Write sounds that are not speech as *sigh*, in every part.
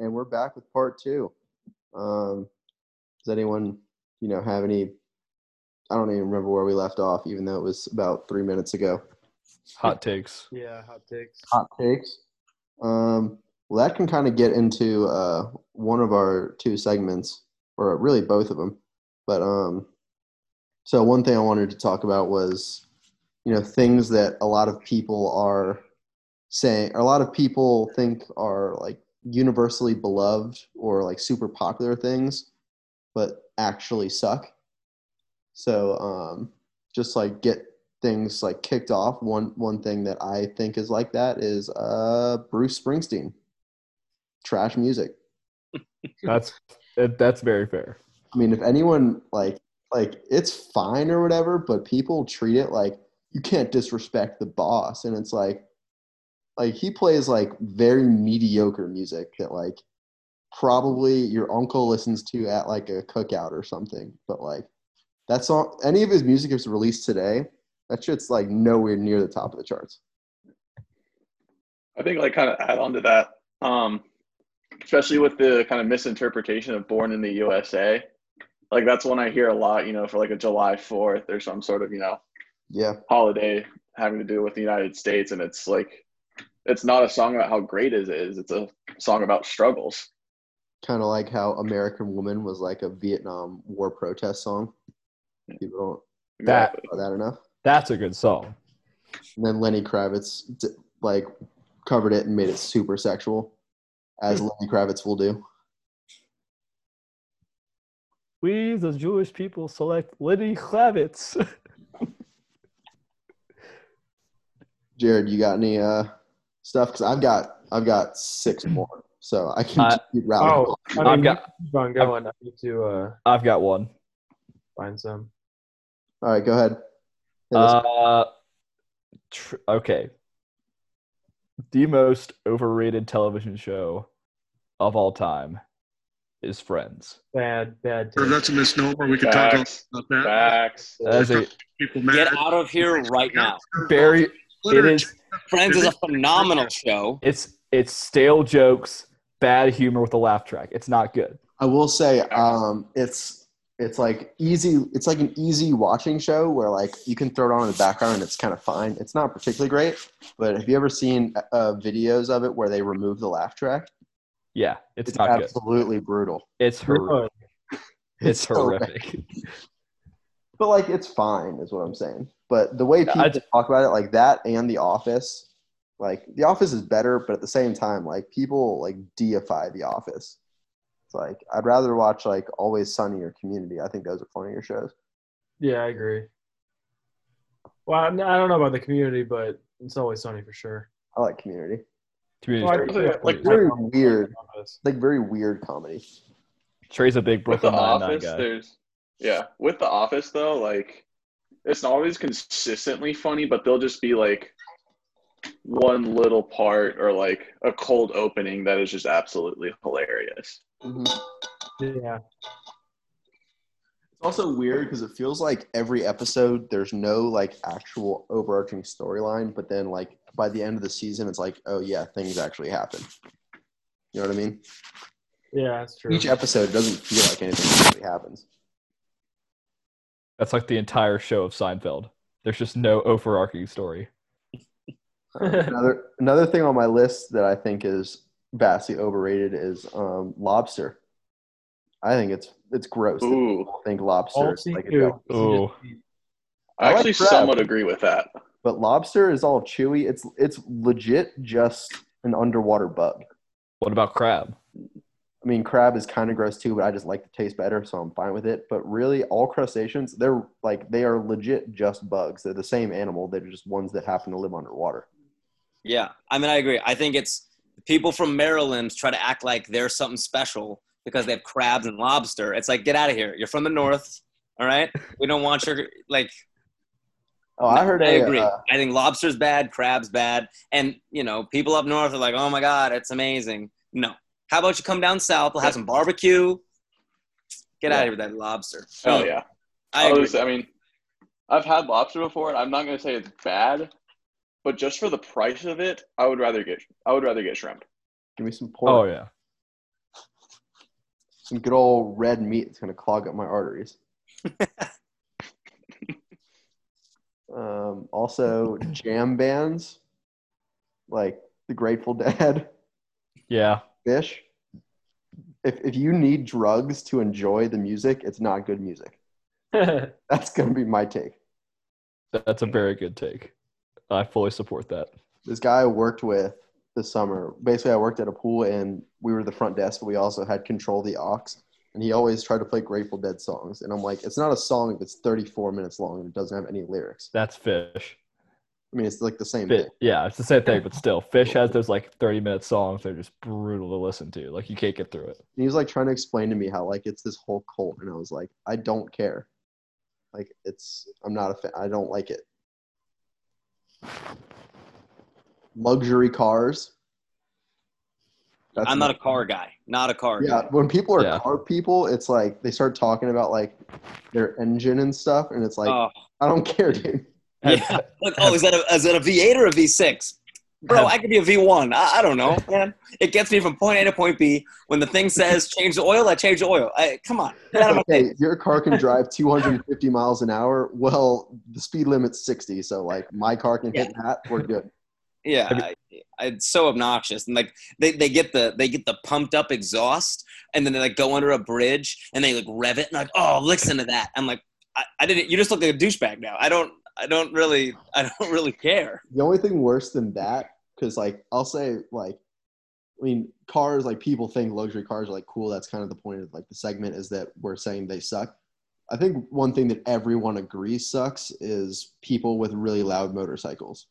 and we're back with part two. Um, does anyone, you know, have any? I don't even remember where we left off, even though it was about three minutes ago. Hot takes. *laughs* Yeah, hot takes. Hot takes. Um, well, that can kind of get into uh, one of our two segments, or really both of them. But um, so one thing I wanted to talk about was, you know, things that a lot of people are saying, or a lot of people think are like universally beloved or like super popular things, but actually suck. So um, just like get things like kicked off. One one thing that I think is like that is uh, Bruce Springsteen. Trash music. *laughs* That's that's very fair. I mean, if anyone like like it's fine or whatever, but people treat it like you can't disrespect the boss, and it's like like he plays like very mediocre music that like probably your uncle listens to at like a cookout or something. But like that song, any of his music is released today, that shit's like nowhere near the top of the charts. I think like kind of add on to that, um, especially with the kind of misinterpretation of "Born in the USA." Like that's one I hear a lot, you know, for like a July Fourth or some sort of you know Yeah, holiday having to do with the United States, and it's like it's not a song about how great it is; it's a song about struggles. kind of like how American Woman was like a Vietnam War protest song. People That- Exactly. don't know that enough. That's a good song. And then Lenny Kravitz like covered it and made it super sexual, as Lenny Kravitz will do. We the Jewish people select Lenny Kravitz. *laughs* Jared, you got any uh stuff? Because I've got I've got six *clears throat* more, so I can I- just keep rattling. Oh, I mean, I've got- keep on going. I need to uh, I've got one. find some. All right, go ahead. Uh, tr- okay. The most overrated television show of all time is Friends. Bad, bad. Or take. that's a misnomer. We could talk about that. Facts. As a People mad. Get out of here right now. very, it is Friends is a phenomenal show. it's it's stale jokes, bad humor with a laugh track. It's not good. I will say, um, it's it's like easy. It's like an easy watching show where like you can throw it on in the background and it's kind of fine. It's not particularly great, but have you ever seen uh, videos of it where they remove the laugh track? Yeah, it's, It's not good. absolutely brutal. It's horrific. *laughs* Really? It's so horrific. *laughs* But like, it's fine, is what I'm saying. But the way people I- talk about it, like that, and The Office, like The Office is better, but at the same time, like people like deify The Office. It's like I'd rather watch like Always Sunny or Community. I think those are funnier shows. Yeah, I agree. Well, I'm- I don't know about the community, but it's always sunny for sure. I like Community. Community Well, I Like, like very Office. weird. Like very weird comedy. Trey's a big with the Brooklyn Nine Nine office guy. there's yeah with the office though like it's not always consistently funny but they'll just be like one little part or like a cold opening that is just absolutely hilarious mm-hmm. Yeah, It's also weird because it feels like every episode there's no like actual overarching storyline, but then like by the end of the season, it's like, oh yeah, things actually happen. You know what I mean? yeah, that's true. Each episode doesn't feel like anything actually happens. That's like the entire show of Seinfeld. There's just no overarching story. *laughs* another another thing on my list that I think is vastly overrated is um, lobster. I think it's it's gross. that ooh people think lobster is like a seafood. joke. I I like actually crab. somewhat agree with that But lobster is all chewy. It's it's legit just an underwater bug. What about crab? I mean, crab is kind of gross too, but I just like the taste better, so I'm fine with it. But really, all crustaceans, they're like they are legit just bugs. They're the same animal. They're just ones that happen to live underwater. Yeah, I mean, I agree. I think it's people from Maryland try to act like they're something special because they have crabs and lobster. It's like, get out of here. You're from the north, all right? We don't want your like. Oh, I heard. I a, agree. uh, I think lobster's bad, crab's bad, and you know, people up north are like, "Oh my god, it's amazing." No, how about you come down south? We'll have some barbecue. Get out of here with that lobster. hell yeah I I, agree. was, I mean i've had lobster before and i'm not going to say it's bad but just for the price of it i would rather get i would rather get shrimp give me some pork. Oh yeah. some good old red meat that's gonna clog up my arteries. *laughs* um, also, jam bands like the Grateful Dead, Yeah. Phish. If if you need drugs to enjoy the music, it's not good music. *laughs* That's gonna be my take. That's a very good take. I fully support that. This guy I worked with this summer, basically, I worked at a pool and we were the front desk, but we also had control the aux. And he always tried to play Grateful Dead songs. And I'm like, it's not a song if it's 34 minutes long and it doesn't have any lyrics. That's Phish. I mean, it's like the same Fi- thing. yeah, it's the same thing, but *laughs* still, Phish has those like 30 minute songs. They're just brutal to listen to. Like, you can't get through it. And he was like trying to explain to me how like it's this whole cult. And I was like, I don't care. Like, it's, I'm not a fan. I don't like it. Luxury cars. That's I'm not a car guy. Not a car Yeah, guy. when people are Yeah. car people, it's like they start talking about like their engine and stuff, and it's like oh, I don't care, dude. Yeah. *laughs* Oh, is that a is that a V8 or a V6? Bro, I could be a V1. I, I don't know, man. It gets me from point A to point B. When the thing says *laughs* change the oil, I change the oil. I, come on. Get out of my face. Okay, your car can drive *laughs* 250 miles an hour. Well, the speed limit's 60, so like my car can hit that. We're good. Yeah, I, I, it's so obnoxious, and like they, they get the they get the pumped up exhaust, and then they like go under a bridge and they like rev it, and like oh listen to that. I'm like I, I didn't. You just look like a douchebag now. I don't I don't really I don't *laughs* really care. The only thing worse than that, because like I'll say like, I mean, cars like people think luxury cars are like cool. That's kind of the point of like the segment is that we're saying they suck. I think one thing that everyone agrees sucks is people with really loud motorcycles.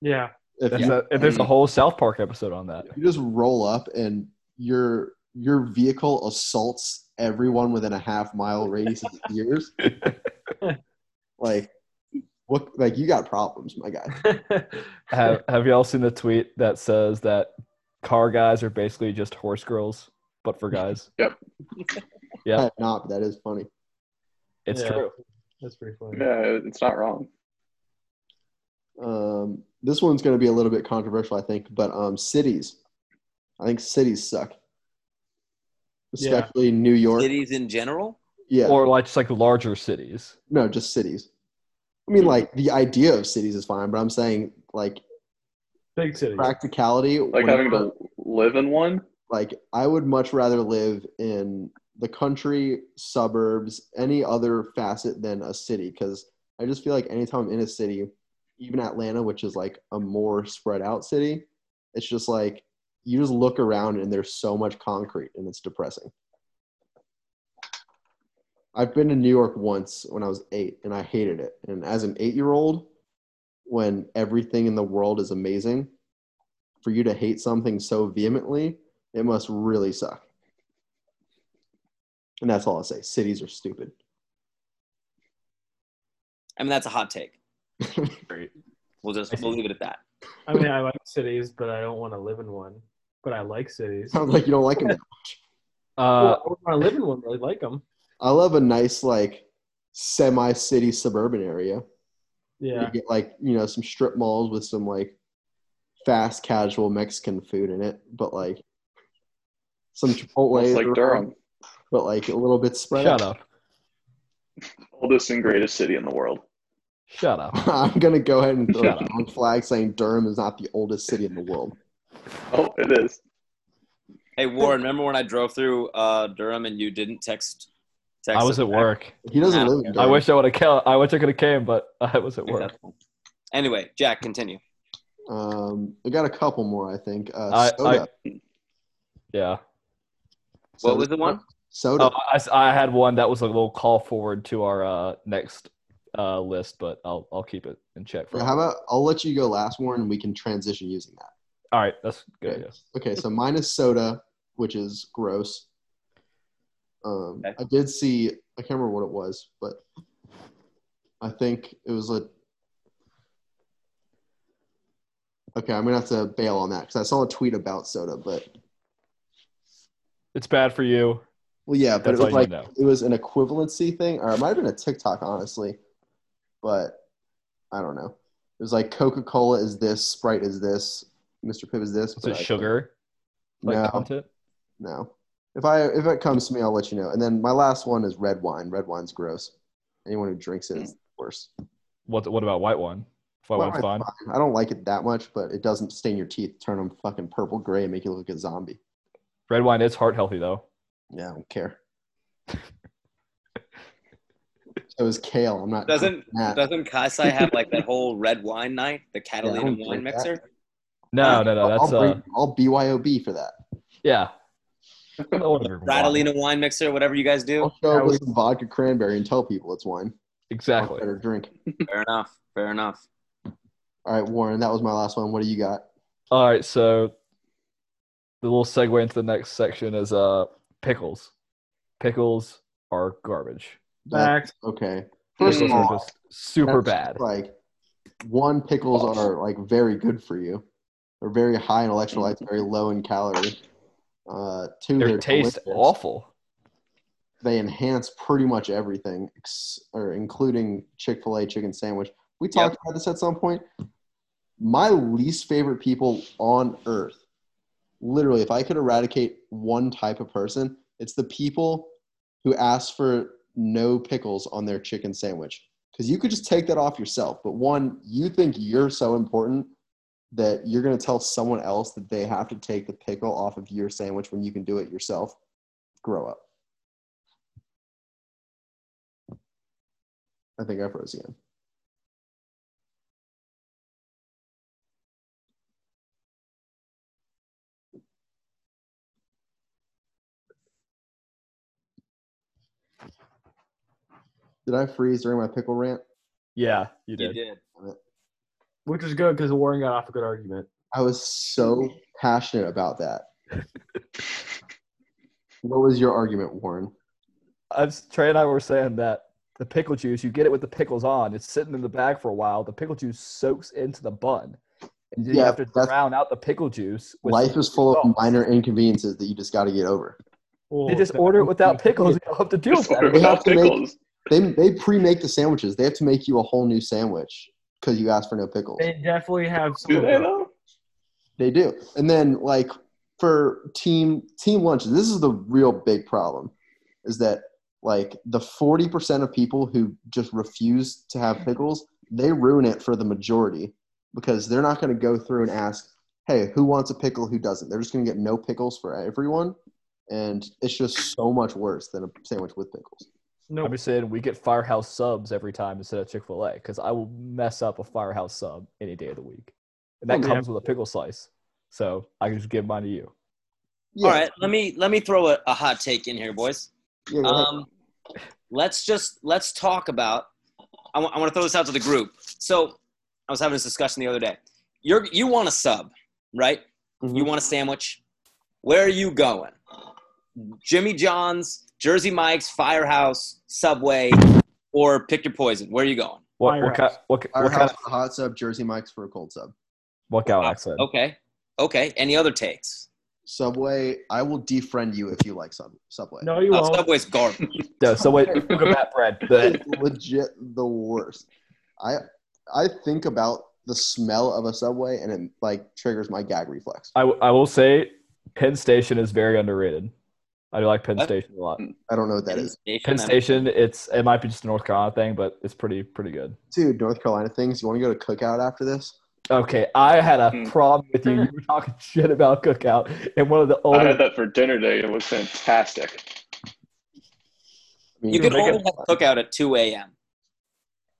yeah. If That's you, a, if there's a whole South Park episode on that. you just roll up and your your vehicle assaults everyone within a half mile radius of *laughs* ears, like what? Like you got problems, my guy. *laughs* Have Have y'all seen the tweet that says that car guys are basically just horse girls, but for guys? *laughs* I Yeah. not, but that is funny. It's Yeah. true. That's pretty funny. Yeah, it's not wrong. Um, this one's going to be a little bit controversial, I think, but um, cities. I think cities suck, Yeah. especially New York. Cities in general. Yeah, Or like just like larger cities. no, just cities. I mean, like the idea of cities is fine, but I'm saying like Big city. practicality. Like having to live in one. like I would much rather live in the country, suburbs, any other facet than a city because I just feel like anytime I'm in a city, even Atlanta, which is like a more spread out city, it's just like you just look around and there's so much concrete and it's depressing. I've been to New York once when I was eight and I hated it. And as an eight year old, when everything in the world is amazing, for you to hate something so vehemently, it must really suck. And that's all I'll say. Cities are stupid. I mean that's a hot take. *laughs* Great. We'll just we'll leave it at that. I mean, I like cities, but I don't want to live in one. But I like cities. Sounds like you don't like them. Uh, well, I want to live in one, but I like them. I love a nice, like, semi city suburban area. Yeah. You get, like, you know, some strip malls with some, like, fast casual Mexican food in it, but, like, some Chipotle. It's like Durham, But, like, a little bit spread shut out. up. *laughs* oldest and greatest city in the world. Shut up. *laughs* I'm going to go ahead and throw Shut a up. flag saying Durham is not the oldest city in the world. Oh, it is. Hey Warren, remember when I drove through uh, Durham and you didn't text? Text I was us at work. He doesn't I live don't in. Durham. I wish I would have came. I wish I could have came, but *laughs* I was at work. that's. Anyway, Jack, continue. Um, I got a couple more, I think. Uh, I- soda. Yeah. What was the one? Soda. Oh, I, s- I had one that was a little call forward to our uh, next uh, list, but I'll I'll keep it in check for. How about I'll let you go last, Warren, and we can transition using that. All right, that's good. Okay. idea. Okay, so minus soda, which is gross. Um, Okay. I did see, I can't remember what it was, but I think it was a. Okay, I'm gonna have to bail on that because I saw a tweet about soda, but It's bad for you. well, yeah, but That's it was like need it was an equivalency thing, or it might have been a TikTok, honestly, but I don't know. It was like Coca Cola is this, Sprite is this, Mr. Pibb is this. Is it I- sugar? Like No, content? no. If I if it comes to me, I'll let you know. And then my last one is red wine. Red wine's gross. Anyone who drinks it is worse. What what about white wine? White White wine's fine. fine. I don't like it that much, but it doesn't stain your teeth, turn them fucking purple gray, and make you look like a zombie. Red wine is heart healthy though. Yeah, I don't care. so is kale. I'm not. Doesn't Nah. doesn't Kasai have like that whole red wine night, the Catalina don't wine drink that. mixer? No, no, no. I'll, That's I'll, uh, bring, I'll BYOB for that. yeah. No one wine. Radalina wine mixer, whatever you guys do. I'll show Yeah, up with some vodka cranberry and tell people it's wine. Much Exactly. better drink. Fair enough. Fair enough. All right, Warren, that was my last one. What do you got? All right, so the little segue into the next section is uh pickles. Pickles are garbage. Facts. Okay. First Pickles of all, super that's bad. Like one, pickles are like very good for you. They're very high in electrolytes, very low in calorie. Uh, two, Their taste delicious. awful. They enhance pretty much everything, ex- or including Chick Fil A chicken sandwich. We talked about this at some point. My least favorite people on earth, literally, if I could eradicate one type of person, it's the people who ask for no pickles on their chicken sandwich. Because you could just take that off yourself. But one, you think you're so important that you're going to tell someone else that they have to take the pickle off of your sandwich when you can do it yourself. Grow up. I think I froze again. Did I freeze during my pickle rant? Yeah, you did. You did. Did. Which is good because Warren got off a good argument. I was so passionate about that. what was your argument, Warren? I was, Trey and I were saying that the pickle juice, you get it with the pickles on. It's sitting in the bag for a while. The pickle juice soaks into the bun. And then you have to drown out the pickle juice. with Life is full of minor inconveniences that you just got to get over. Well, You just order it without pickles. You don't have to deal with Just that. They have without to make- They they pre-make the sandwiches. They have to make you a whole new sandwich because you asked for no pickles. They definitely have. Do they though? They do. And then like for team team lunches, this is the real big problem is that like the 40% of people who just refuse to have pickles, they ruin it for the majority because they're not going to go through and ask, "Hey, who wants a pickle, who doesn't?" They're just going to get no pickles for everyone, and it's just so much worse than a sandwich with pickles. No, I'm just saying we get Firehouse subs every time instead of Chick Fil A because I will mess up a Firehouse sub any day of the week, and that Oh, yeah. comes with a pickle slice. So I can just give mine to you. Yeah, All right, let me let me throw a, a hot take in here, boys. yeah. Um, let's just let's talk about. I I want to throw this out to the group. So I was having this discussion the other day. You're you want a sub, right? Mhm. You want a sandwich. Where are you going? Jimmy John's, Jersey Mike's, Firehouse, Subway, or pick your poison. Where are you going? What what kind Firehouse. what, what Firehouse kind of for a hot sub, Jersey Mike's for a cold sub. what Galax said? Okay, okay. Any other takes? Subway, I will defriend you if you like sub, Subway. no, you Oh, won't. Subway's garbage. *laughs* No, so wait, look at that bread. The- *laughs* It's legit the worst. I I think about the smell of a Subway and it like triggers my gag reflex. I, w- I will say Penn Station is very underrated. I do like Penn What? Station a lot. I don't know what that is. Penn Station, it's it might be just a North Carolina thing, but it's pretty pretty good. Dude, North Carolina things. You want to go to cookout after this? Okay, I had a Hmm. problem with you. You were talking *laughs* shit about cookout, and one of the I had that for dinner day. It was fantastic. I mean, You can make only it- have cookout at 2 a.m.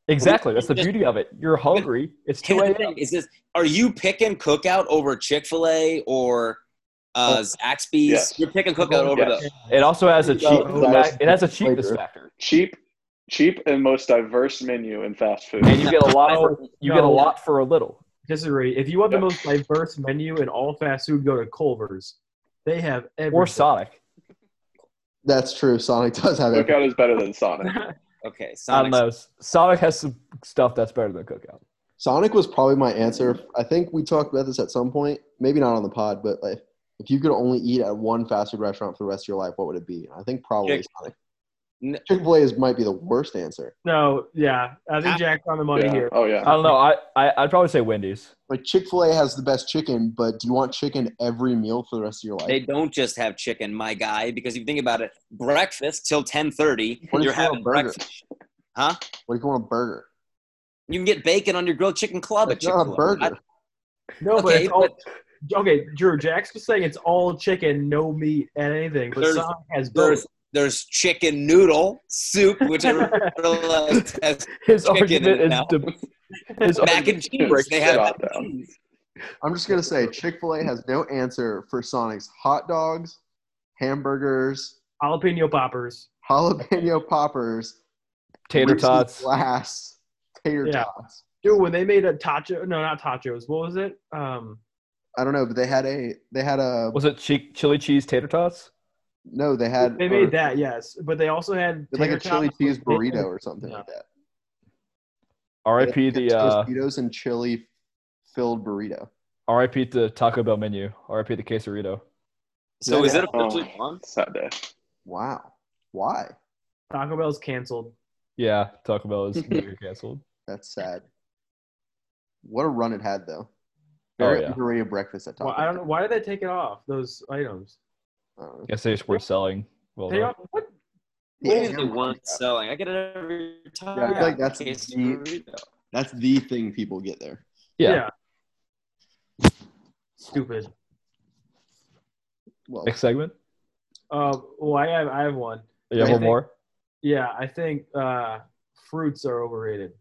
exactly that's the Just- beauty of it. You're hungry. It's two a.m. Is this? Are you picking cookout over Chick Fil A or uh, Oh. Zaxby's? Yes. You're picking cookout over Yes. the. It also has a cheap. Oh, It has a cheapness Later. factor, Cheap, cheap, and most diverse menu in fast food. and you get a *laughs* lot. For, No, you get a lot for a little. Disagree. If you want the most diverse menu in all fast food, go to Culver's. They have everything. Or Sonic. That's true. Sonic does have it. Cookout is better than Sonic. *laughs* Okay, I Sonic. know. Sonic has some stuff that's better than cookout. Sonic was probably my answer. I think we talked about this at some point. Maybe not on the pod, but like, if you could only eat at one fast food restaurant for the rest of your life, what would it be? I think probably Chick- Sonic. Chick Fil A is might be the worst answer. No, yeah, I think Ah. Jack's on the money Yeah. here. Oh yeah. I don't know. I, I I'd probably say Wendy's. Like Chick Fil A has the best chicken, but do you want chicken every meal for the rest of your life? They don't just have chicken, my guy, because if you think about it, breakfast till ten thirty, What you're you a having burger? breakfast. Huh? What if you want a burger? You can get bacon on your grilled chicken club It's at not Chick-fil-A. burger. No, but Okay, it's all okay. Drew, Jack's just saying it's all chicken, no meat, and anything. But There's- Sonic has both. There's there's chicken noodle soup, which I *laughs* realize has His Chicken argument is now. de- his mac argument and cheese. breaks They have shut mac down. and cheese. I'm just gonna say Chick Fil A has no answer for Sonic's hot dogs, hamburgers, jalapeno poppers. jalapeno poppers, tater Reese's tots. glass, tater Yeah. tots. Dude, when they made a tacho, no, not tachos. What was it? Um, I don't know, but they had a they had a Was it chi- chili cheese tater tots? no, they had they or- made that, yes, but they also had they like a chili tots cheese burrito or something Yeah. like that. R.I.P. They had the uh, Tostitos and chili filled burrito. R.I.P. the Taco Bell menu. R.I.P. the quesarito. So is it officially on? sad day. Wow, why? Taco Bell's canceled. Yeah, Taco Bell is *laughs* canceled. That's sad. What a run it had though. Oh, Very yeah. underrated breakfast at Taco Well, I don't know why did they take it off those items. I. Guess they just weren't selling. Well, Take enough. off what? The What is hamburger the one crap. selling? I get it every time. Yeah, I feel like that's Quesarito. That's the thing people get there. yeah. Stupid. Well, Next segment. Uh, well, I have I have one. You have I one think- more? Yeah, I think uh, fruits are overrated.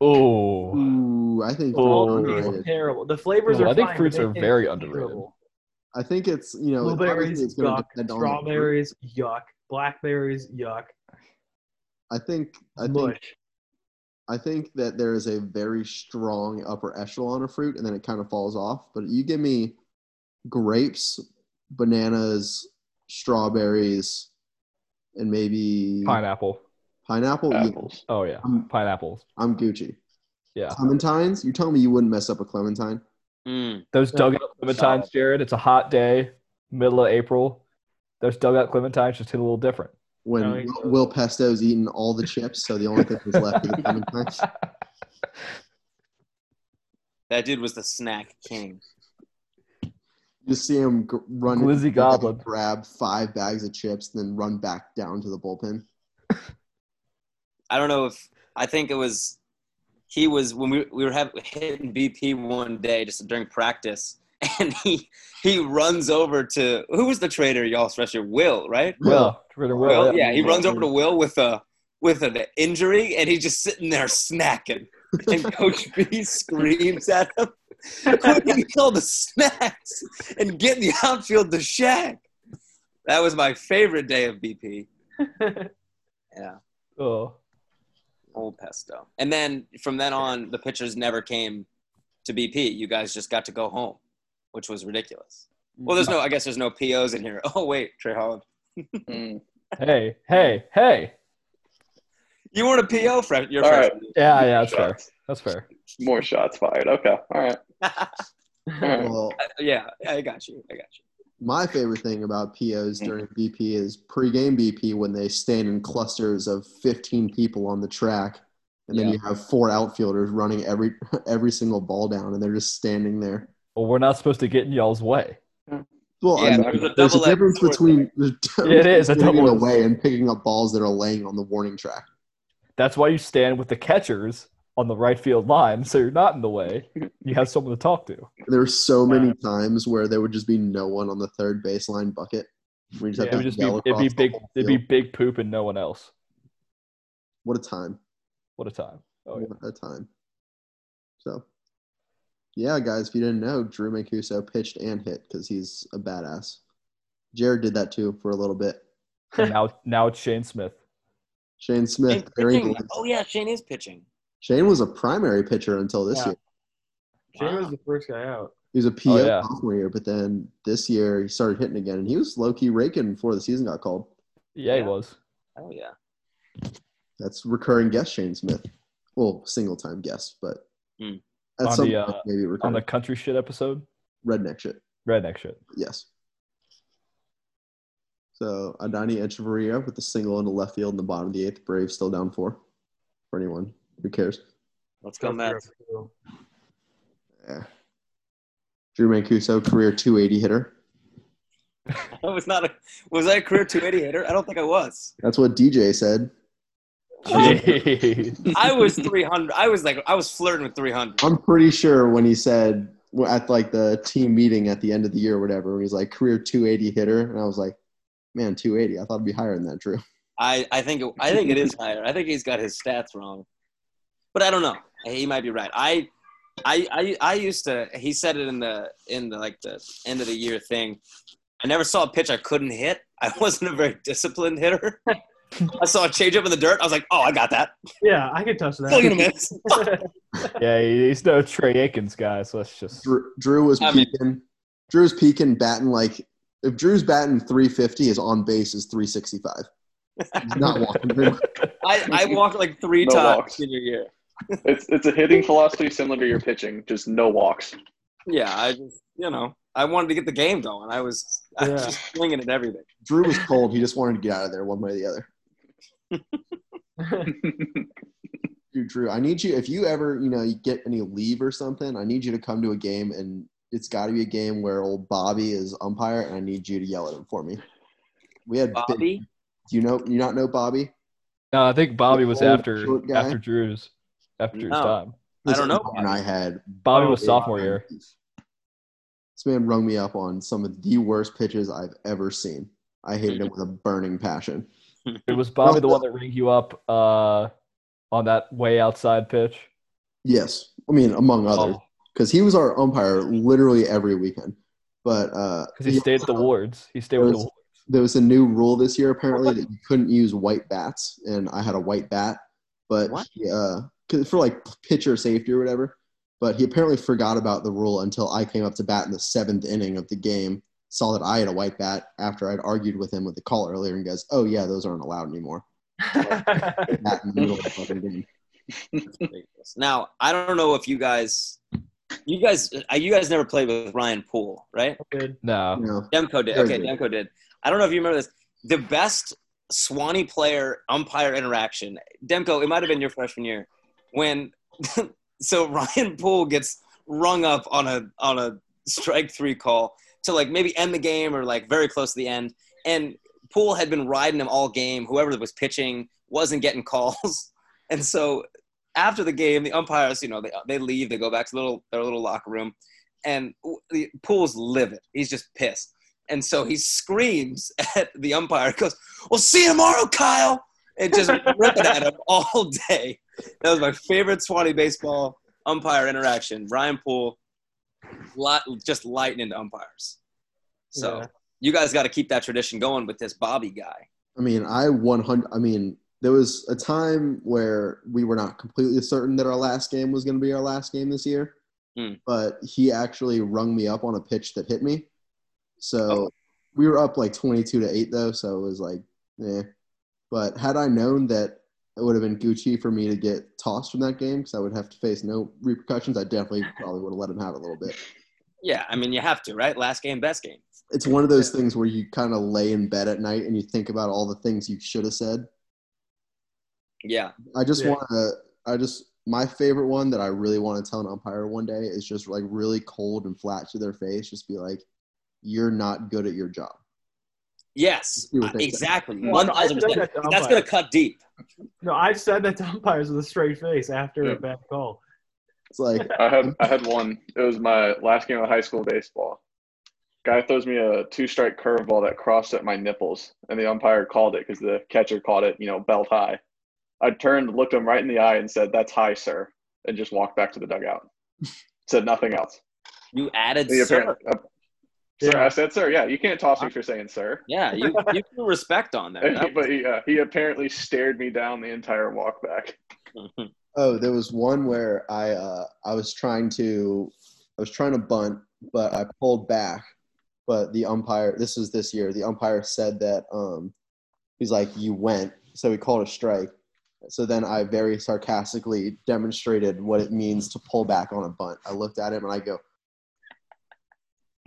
Oh, ooh, I think Oh. fruits are terrible. The flavors No, are. I think fine, fruits are very underrated. terrible. I think it's you know obviously Blueberries, it's yuck. depend on the fruit. Strawberries, yuck. Blackberries, yuck. I think I think I think that there is a very strong upper echelon of fruit, and then it kind of falls off. But you give me grapes, bananas, strawberries, and maybe pineapple. pineapple. Yeah, Apples. Oh yeah, I'm, pineapples. I'm Gucci. Yeah, Clementines. You tell me you wouldn't mess up a clementine. Mm. those Yeah. dugout clementines, Jared. It's a hot day, middle of April. Those dugout clementines just hit a little different. When No, Will, does. Will Pesto's eating all the chips, so the only thing that's left is the clementines. *laughs* That dude was the snack king. You see him g- run, Glizzy Goblin. grab five bags of chips, then run back down to the bullpen. I don't know if I think it was he was when we we were have, hitting BP one day just during practice, *laughs* and he he runs over to who was the trader y'all especially Will right? Will, Twitter Will. Will, yeah. yeah, he runs over to Will with a with an injury, and he's just sitting there snacking. And *laughs* Coach B screams at him, "Quick, give me all the snacks and get in the outfield to Shaq." That was my favorite day of BP. *laughs* Yeah, Oh, old pesto. And then from then on, the pitchers never came to BP. You guys just got to go home, which was ridiculous. Well, there's no, I guess there's no POs in here. *laughs* Oh wait, Trey Holland, Mm. *laughs* hey, hey, hey. you weren't a PO for your All first. right. Yeah, yeah, that's fair. That's fair. More shots fired. Okay. All right. *laughs* All right. Well, yeah, I got you. I got you. My favorite thing about POs Mm-hmm. during BP is pre-game BP when they stand in clusters of 15 people on the track, and then Yeah. you have four outfielders running every *laughs* every single ball down, and they're just standing there. Well, we're not supposed to get in y'all's way. Well, Yeah, I mean, there's a there's a difference sword between there's a *laughs* It is a getting double-edged away and picking up balls that are laying on the warning track. That's why you stand with the catchers on the right field line, so you're not in the way. *laughs* You have someone to talk to. There were so many times where there would just be no one on the third baseline bucket. We just Yeah. It have would to just be it'd be big it'd be big poop and no one else. What a time! What a time. Oh yeah. A time! So, yeah, guys, if you didn't know, Drew Mancuso pitched and hit because he's a badass. Jared did that too for a little bit. *laughs* And now now it's Shane Smith. Shane Smith, Shane very pitching. good. Oh yeah, Shane is pitching. Shane was a primary pitcher until this Yeah. year. Shane was the first guy out. He was a PO Oh, yeah. sophomore year, but then this year he started hitting again, and he was low key raking before the season got called. Yeah, he was. Oh yeah. That's recurring guest Shane Smith. Well, single time guest, but at On some the, point, uh, maybe On the country shit episode. redneck shit. Redneck shit. Yes. So Adeiny Hechavarria with the single into left field in the bottom of the eighth. Braves still down four. For anyone who cares. Let's go, Mets. Yeah. Drew Mancuso, career 280 hitter. *laughs* I was not a was I a career 280 hitter? I don't think I was. That's what DJ said. Jeez. *laughs* I was 300. I was like I was flirting with 300. I'm pretty sure when he said at like the team meeting at the end of the year or whatever, when he's like career 280 hitter, and I was like, man, 280. I thought it'd be higher than that, Drew. I I think it, I think it is higher. I think he's got his stats wrong, but I don't know. He might be right. I. I, I, I used to he said it in the in the like the end of the year thing I never saw a pitch I couldn't hit. I *laughs* wasn't a very disciplined hitter. I saw a changeup in the dirt. I was like, "Oh, I got that." Yeah, I can touch Still gonna that. miss. *laughs* yeah, he's no Trey Aikens guy, so let's just. Drew, Drew was I mean- peaking. Drew's peaking, batting like if Drew's batting 350, his on base is 365. He's not walking. *laughs* I, I walked like three No times walks. senior year. It's it's a hitting philosophy similar to your pitching, just no walks. Yeah, I just you know I wanted to get the game going. I was I was Yeah. just swinging at everything. Drew was cold. He just wanted to get out of there one way or the other. *laughs* Dude, Drew, I need you. If you ever, you know, you get any leave or something, I need you to come to a game, and it's got to be a game where old Bobby is umpire, and I need you to yell at him for me. We had. big- Bobby, do you know? You not know Bobby? No, I think Bobby was Old after after Drew's after Drew's No. time. I don't know And I had Bobby Oh, was yeah. sophomore year. This man rung me up on some of the worst pitches I've ever seen. I hated him with a burning passion. It was Bobby the one that ringed you up uh, on that way outside pitch. Yes, I mean among others, Oh, because he was our umpire literally every weekend. But uh, because he stayed at the wards. He stayed with the wards. there was a new rule this year apparently that you couldn't use white bats, and I had a white bat, but What? he, uh, 'cause for like pitcher safety or whatever. But he apparently forgot about the rule until I came up to bat in the seventh inning of the game. Saw that I had a white bat after I'd argued with him with the call earlier, and goes, "Oh yeah, those aren't allowed anymore." Bat in the middle of the fucking game. ridiculous. Now I don't know if you guys, you guys, uh, you guys never played with Ryan Poole, right? Good. No. You know, Demko did. Very Okay, good. Demko did. I don't know if you remember this. The best Swanee player umpire interaction. Demko, it might have been your freshman year when. *laughs* so Ryan Poole gets rung up on a on a strike three call to like maybe end the game or like very close to the end, and Poole had been riding him all game. Whoever was pitching wasn't getting calls, *laughs* and so after the game, the umpires, you know, they they leave, they go back to little their little locker room, and Poole's livid. He's just pissed. And so he screams *laughs* at the umpire, goes, Well, see you tomorrow, Kyle. And just ripping at him *laughs* all day. That was my favorite Swanee baseball umpire interaction. Ryan Poole lot, just lighting into umpires. So Yeah. you guys got to keep that tradition going with this Bobby guy. I mean, I 100. I mean, there was a time where we were not completely certain that our last game was going to be our last game this year, Hmm. but he actually rung me up on a pitch that hit me. So Oh. we were up like 22 to eight though, so it was like, eh. But had I known that it would have been Gucci for me to get tossed from that game because I would have to face no repercussions, I definitely *laughs* probably would have let him have it a little bit. Yeah, I mean, you have to, right? Last game, best game. It's one of those things where you kind of lay in bed at night and you think about all the things you should have said. Yeah. I just Yeah. want to. I just my favorite one that I really want to tell an umpire one day is just like really cold and flat to their face. Just be like, "You're not good at your job." Yes, See say. exactly. Well, no, thousand percent. that That's gonna cut deep. No, I've said that to umpires with a straight face after Yeah. a bad call. It's like, I had I had one. It was my last game of high school baseball. Guy throws me a two strike curveball that crossed at my nipples, and the umpire called it because the catcher caught it, you know, belt high. I turned, looked him right in the eye, and said, "That's high, sir," and just walked back to the dugout. *laughs* said nothing else. You added He sir. apparently- uh, sir, Yeah. I said, "Sir, yeah, you can't toss me for saying sir." Yeah, you you put respect on there. *laughs* That but he uh, he apparently stared me down the entire walk back. *laughs* oh, there was one where I uh, I was trying to I was trying to bunt, but I pulled back. But the umpire, this was this year. The umpire said that um, he's like, "You went," so he called a strike. So then I very sarcastically demonstrated what it means to pull back on a bunt. I looked at him and I go,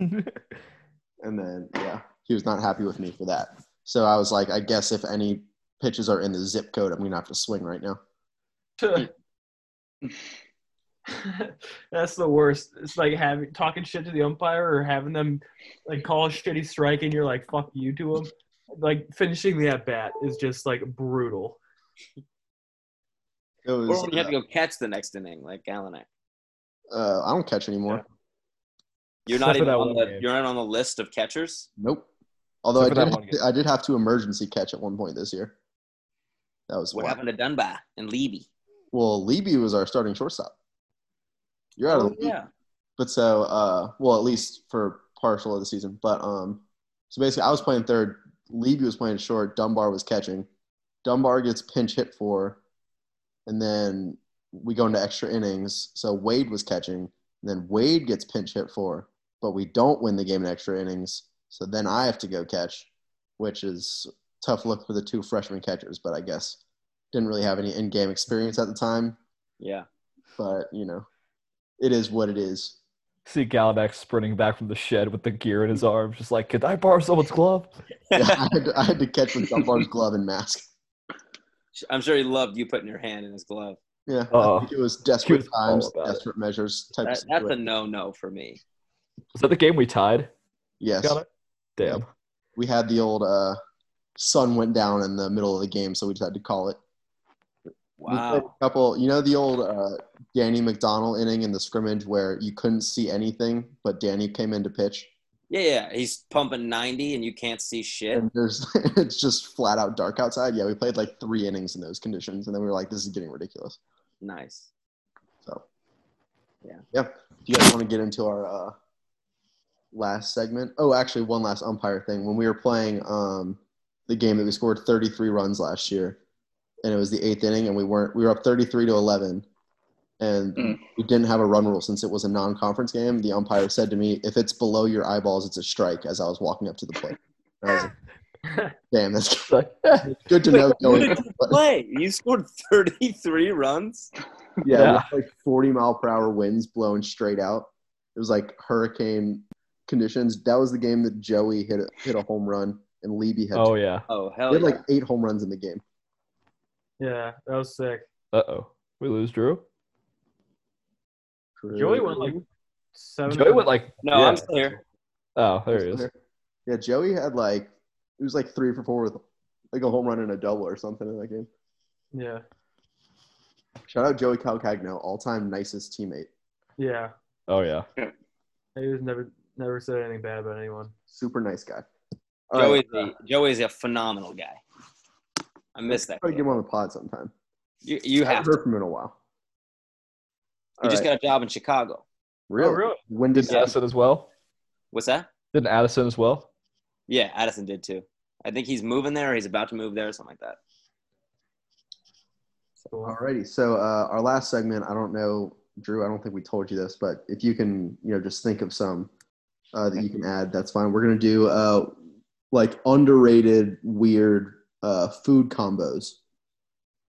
*laughs* and then yeah, he was not happy with me for that. So I was like, I guess if any pitches are in the zip code, I'm gonna have to swing right now. *laughs* That's the worst. It's like having talking shit to the umpire or having them like call a shitty strike and you're like fuck you to them. Like finishing the at bat is just like brutal. It was. Or when you have to uh, go catch the next inning, like Galanek. uh, I don't catch anymore. You're not even on the game. you're not on the list of catchers. Nope. Although I Except for did, that one. I did have to emergency catch at one point this year. That was What wild. happened to Dunbar and Levy? Well, Leby was our starting shortstop. You're out of Oh, the league. yeah. But so, uh, well, at least for partial of the season. But um, so basically, I was playing third. Leby was playing short. Dunbar was catching. Dunbar gets pinch hit for, and then we go into extra innings. So Wade was catching, and then Wade gets pinch hit for, but we don't win the game in extra innings. So then I have to go catch, which is tough look for the two freshman catchers. But I guess didn't really have any in-game experience at the time. Yeah. But you know, it is what it is. See Galanek sprinting back from the shed with the gear in his arms, just like, could I borrow someone's glove? *laughs* Yeah, I, had to, I had to catch with Dunbar's glove and mask. I'm sure he loved you putting your hand in his glove. Yeah. I oh, think it was desperate was times, about it. desperate measures type That, of that's a no no for me. Was that the game we tied? yes. Galanek? Damn. We had the old uh, sun went down in the middle of the game, so we just had to call it. Wow. a couple, you know, the old uh, Danny McDonald inning in the scrimmage where you couldn't see anything, but Danny came in to pitch, Yeah, yeah. He's pumping 90 and you can't see shit. and there's *laughs* it's just flat out dark outside. Yeah, we played like three innings in those conditions, and then we were like, this is getting ridiculous. Nice. So, Yeah. yeah. Do you guys want to get into our uh, last segment? Oh, actually, one last umpire thing. When we were playing um, the game that we scored 33 runs last year, and it was the eighth inning, and we weren't we were up 33 to 11, and Mm. we didn't have a run rule since it was a non-conference game. The umpire said to me, "If it's below your eyeballs, it's a strike." As I was walking up to the plate, And I was like, *laughs* "Damn, that's It's *laughs* good to know." Going, you play? You scored 33 runs? Yeah, Yeah. with like 40 mile per hour winds blowing straight out. It was like hurricane conditions. That was the game that Joey hit a, hit a home run and Leby had, oh, yeah. Oh, hell. he hell had yeah. like eight home runs in the game. yeah, that was sick. Uh oh. We lose Drew? Joey went like seven. Joey went like, no, yeah. I'm still here. Oh, there he is. Yeah, Joey had like it was like three for four with like a home run and a double or something in that game. Yeah, Shout out Joey Calcagno, all time nicest teammate. yeah. Oh, yeah. He was never never said anything bad about anyone. Super nice guy. All right, Joey's, a, Joey's a phenomenal guy. I miss that. try to kid. get him on the pod sometime. You, you I have haven't to. heard from him in a while. You All just right. got a job in Chicago. really? Oh, really? When did Addison as well? What's that? Didn't Addison as well? Yeah, Addison did too. I think he's moving there or he's about to move there or something like that. Cool. Alrighty, so uh, our last segment, I don't know, Drew, I don't think we told you this, but if you can, you know, just think of some uh, that you can add, that's fine. We're gonna do uh, like underrated, weird uh, food combos.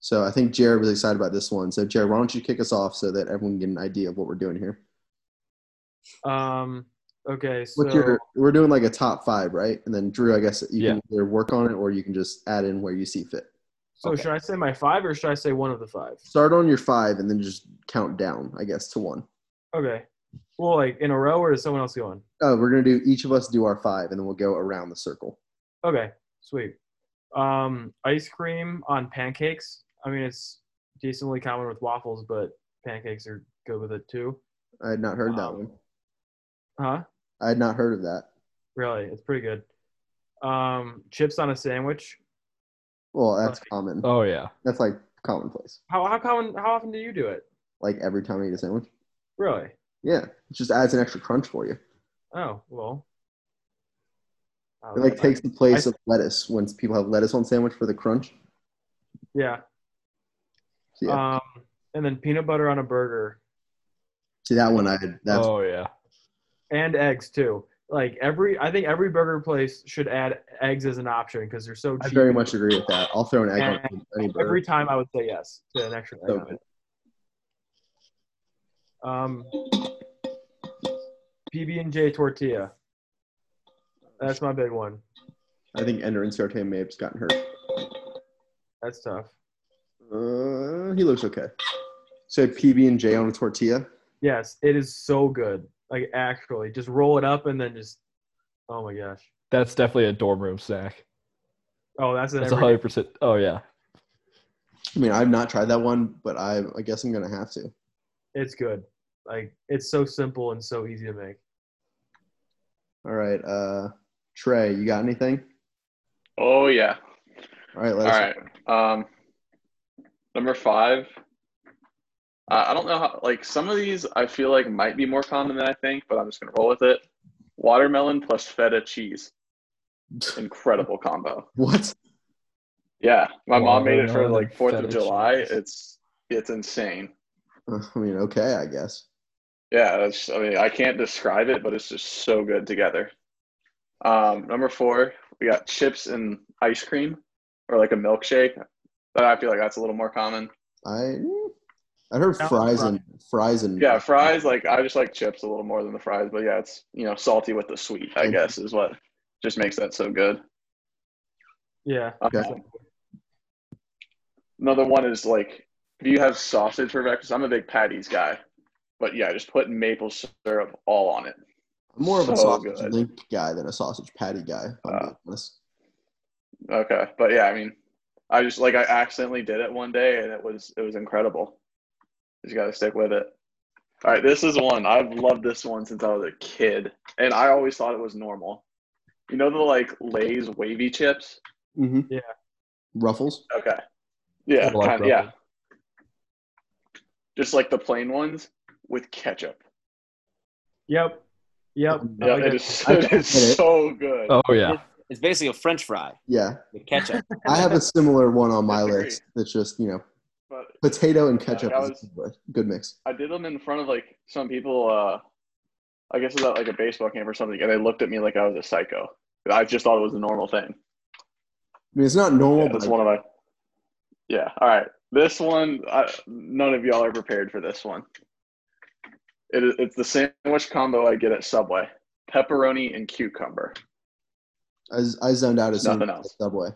So I think Jared was excited about this one. So Jared, why don't you kick us off so that everyone can get an idea of what we're doing here? Um. Okay. So What's your? We're doing like a top five, right? And then Drew, I guess you Yeah. can either work on it or you can just add in where you see fit. so okay. should I say my five or should I say one of the five? Start on your five and then just count down, I guess, to one. Okay. Well, like in a row, or is someone else going? Oh, we're gonna do each of us do our five, and then we'll go around the circle. Okay. Sweet. Um, ice cream on pancakes. I mean, it's decently common with waffles, but pancakes are good with it too. I had not heard that Um, one. Huh? I had not heard of that. Really? It's pretty good. Um, chips on a sandwich. Well, that's Right. common. Oh, yeah. That's like commonplace. How how common? How often do you do it? Like every time I eat a sandwich. Really? Yeah, it just adds an extra crunch for you. Oh well. It like takes the place I- of lettuce when people have lettuce on sandwich for the crunch. Yeah. So, yeah, Um, and then peanut butter on a burger see that one. I had. That's oh, yeah. and eggs too. Like every, I think every burger place should add eggs as an option because they're so cheap. I very much agree with that. I'll throw an egg on any burger. Every time I would say yes to an extra egg So on good. it. Um, PB and J tortilla. That's my big one. I think Ender Inciarte may have gotten hurt. That's tough. Uh, he looks okay. So PB and J on a tortilla. Yes, it is so good. Like actually, just roll it up and then just. Oh my gosh. That's definitely a dorm room snack. Oh, that's That's a hundred percent. Oh yeah. I mean, I've not tried that one, but I, I guess I'm gonna have to. It's good. Like it's so simple and so easy to make. All right, uh, Trey, you got anything? Oh yeah. All right, All let's. right. Um, number five. Uh, I don't know how. Like some of these, I feel like might be more common than I think, but I'm just gonna roll with it. Watermelon plus feta cheese. *laughs* Incredible combo. What? Yeah, my mom made it for like Fourth of July. cheese. It's it's insane. I mean, okay, I guess. Yeah, that's. I mean, I can't describe it, but it's just so good together. Um, number four, we got chips and ice cream, or like a milkshake. But I feel like that's a little more common. I I heard Sounds fries and fries and Yeah, fries. Like I just like chips a little more than the fries, but yeah, it's you know salty with the sweet. I guess is what just makes that so good. Yeah. Okay. Um, another one is like if you have sausage for breakfast. I'm a big patties guy, but yeah, just put maple syrup all on it. I'm more of a sausage good. link guy than a sausage patty guy. If I'm Uh. Okay, but yeah, I mean, I just like I accidentally did it one day and it was it was incredible. Just got to stick with it. All right, this is one I've loved this one since I was a kid, and I always thought it was normal. You know the like Lay's wavy chips? Mm-hmm. Yeah. Ruffles. Okay. Yeah, kind of. Yeah. Just like the plain ones with ketchup. Yep. Yep. Yeah, like it it. is, *laughs* I it get so good. Oh yeah. It's basically a French fry Yeah, with ketchup. *laughs* I have a similar one on my Disagree. list. That's just you know But potato and ketchup I is was- a good, mix. I did them in front of like some people. Uh, I guess it was at like a baseball camp or something, and they looked at me like I was a psycho. I just thought it was a normal thing. I mean, it's not normal, Yeah, but that's one of my. Yeah. All right. This one, I, none of y'all are prepared for this one. It is. It's the sandwich combo I get at Subway: pepperoni and cucumber. I, I zoned out as Nothing as else. Subway.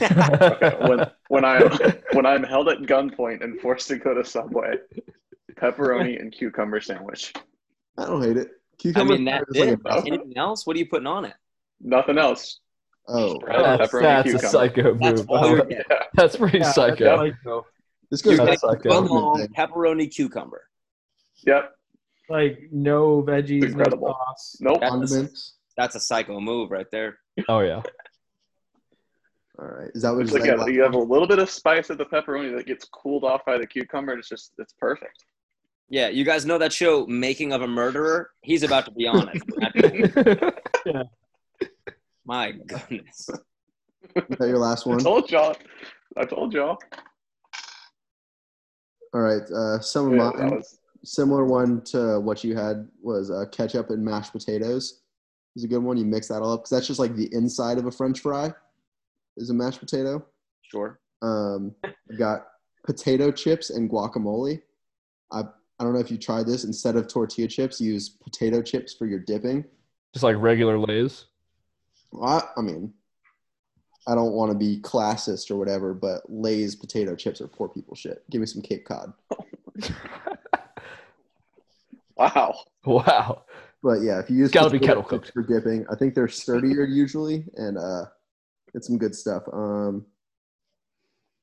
Okay, when *laughs* when I'm when I'm held at gunpoint and forced to go to Subway, pepperoni and cucumber sandwich. I don't hate it. I Cucumber mean, that's is like a it. breakfast- Anything else? What are you putting on it? Nothing else. Oh, Bread, That's, pepperoni, that's a psycho That's move. all. Yeah. That's pretty Yeah, that's psycho. like, this goes back to psycho. long pepperoni cucumber. Yep. like no veggies, no Incredible. sauce. Nope. That's, condiments. that's a psycho move right there. Oh yeah. *laughs* All right, is that what It's is like a, you have a little bit of spice of the pepperoni that gets cooled off by the cucumber. and It's just it's perfect. Yeah, you guys know that show, Making of a Murderer? He's about to be on it. *laughs* My goodness. *laughs* Is that your last I one? told y'all. I told y'all. All right, uh, some of Yeah, that mine, was similar one to what you had was uh, ketchup and mashed potatoes. Is a good one. You mix that all up because that's just like the inside of a French fry. Is a mashed potato. Sure. Um, you got potato chips and guacamole. I I don't know if you tried this. Instead of tortilla chips, use potato chips for your dipping. Just like regular Lay's. I, I mean, I don't want to be classist or whatever, but Lay's potato chips are poor people shit. Give me some Cape Cod. *laughs* wow. *laughs* Wow. But yeah, if you use Gotta be kettle chips for dipping, I think they're sturdier usually, and uh, it's some good stuff. Um,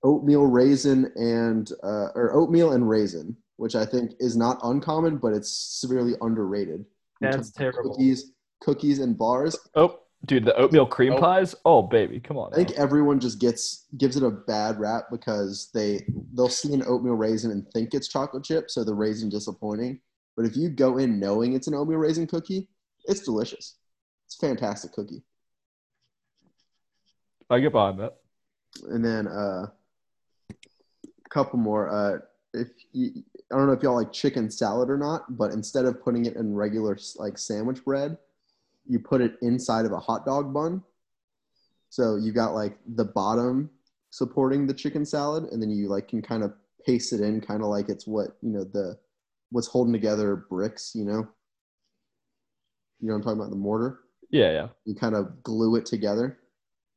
oatmeal raisin and uh, or oatmeal and raisin, which I think is not uncommon, but it's severely underrated. That's terrible. Cookies, cookies and bars. Oh, dude, the oatmeal cream Oh. pies. Oh, baby, come on. I think now. everyone just gets gives it a bad rap because they they'll see an oatmeal raisin and think it's chocolate chip, so the raisin disappointing. But if you go in knowing it's an oatmeal raisin cookie, it's delicious. It's a fantastic cookie. I get behind that. And then uh, a couple more. Uh, if you, I don't know if y'all like chicken salad or not, but instead of putting it in regular like sandwich bread, you put it inside of a hot dog bun. So you've got like the bottom supporting the chicken salad, and then you like can kind of paste it in, kind of like it's what you know the what's holding together bricks. You know, you know what I'm talking about the mortar. Yeah, yeah. You kind of glue it together.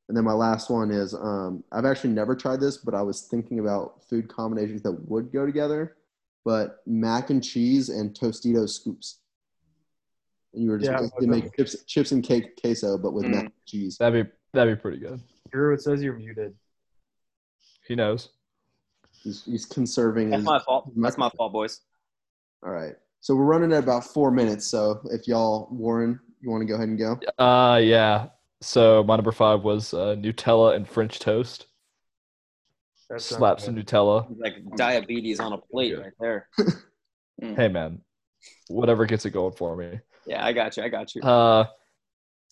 And then my last one is um, I've actually never tried this, but I was thinking about food combinations that would go together. But mac and cheese and Tostitos scoops. And you were just Yeah, basically okay. make chips, chips and cake queso, but with Mm. mac and cheese. That'd be that'd be pretty good. Drew, it says you're muted. He knows. He's, he's conserving. That's his- my fault. That's my fault, boys. All right. So we're running at about four minutes. So if y'all, Warren, you want to go ahead and go? Uh yeah. So my number five was uh, Nutella and French toast. That Slap some Nutella. Like diabetes on a plate right there. *laughs* Hey man, whatever gets it going for me. Yeah, I got you. I got you. Uh,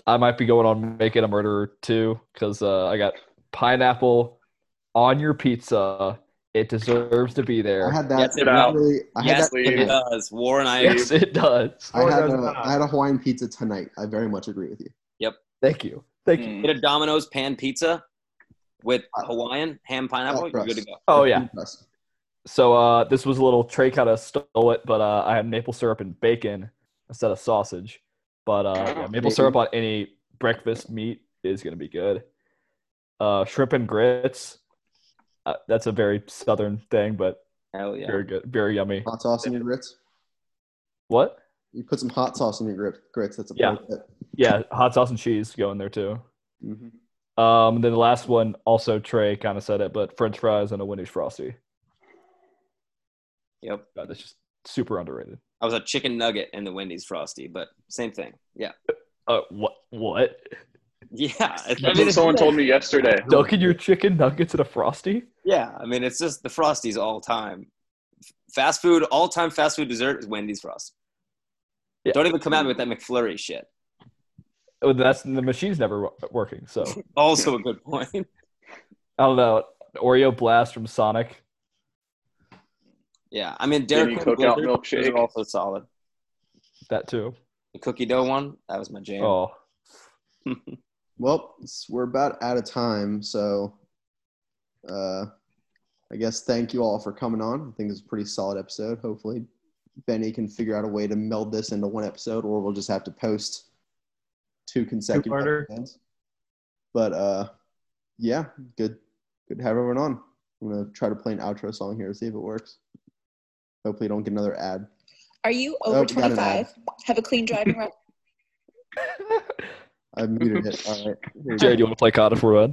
I might be going on making a murderer too because uh, I got pineapple on your pizza. It deserves to be there. I there. had that. Yes, it really, I had yes, that it does. War and I. Yes, it does. I had, does a, had a Hawaiian pizza tonight. I very much agree with you. Yep. Thank you. Thank you. Mm. Get a Domino's pan pizza with Uh, Hawaiian ham pineapple. hot You're good to go. Oh yeah. So uh, this was a little Trey kind of stole it, but uh, I had maple syrup and bacon instead of sausage. But uh, yeah, maple Bacon. syrup on any breakfast meat is gonna be good. Uh, shrimp and grits. Uh, that's a very southern thing, but Hell yeah. very good, very yummy. Hot sauce in your grits. What? You put some hot sauce in your grits. grits. That's a Yeah. part of it. Yeah, hot sauce and cheese go in there too. Mhm. Um, and then the last one, also Trey kind of said it, but French fries and a Wendy's frosty. Yep. God, that's just super underrated. I was a chicken nugget in the Wendy's frosty, but same thing. Yeah. Uh, what? What? Yeah. I That's mean, what someone told me yesterday. Dunking your chicken nuggets in a frosty? Yeah. I mean, it's just the frosties all time. Fast food, all time fast food dessert is Wendy's frosty. Yeah. Don't even come at me with that McFlurry shit. Oh, that's the machine's never working. So *laughs* Also a good point. I don't know. Oreo blast from Sonic. Yeah. I mean, Dairy Mini Queen cookout milkshake. are also solid. That too. The cookie dough one, that was my jam. Oh, *laughs* Well, we're about out of time, so uh, I guess thank you all for coming on. I think it's a pretty solid episode. Hopefully, Benny can figure out a way to meld this into one episode, or we'll just have to post two consecutive Two-parter. episodes. But uh, yeah, good, good to have everyone on. I'm gonna try to play an outro song here to see if it works. Hopefully, don't get another ad. Are you Oh, over we got an ad. 25? Have a clean driving record? *laughs* I muted it. All right. Here Jared, go. you want to play COD if we're?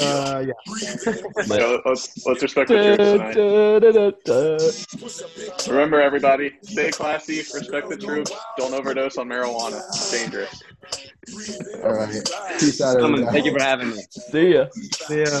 Uh, yeah. *laughs* So let's, let's respect the troops tonight. Remember, everybody, stay classy, respect the troops, don't overdose on marijuana. It's dangerous. All right. Peace out, everybody. Thank you for having me. See ya. Yeah.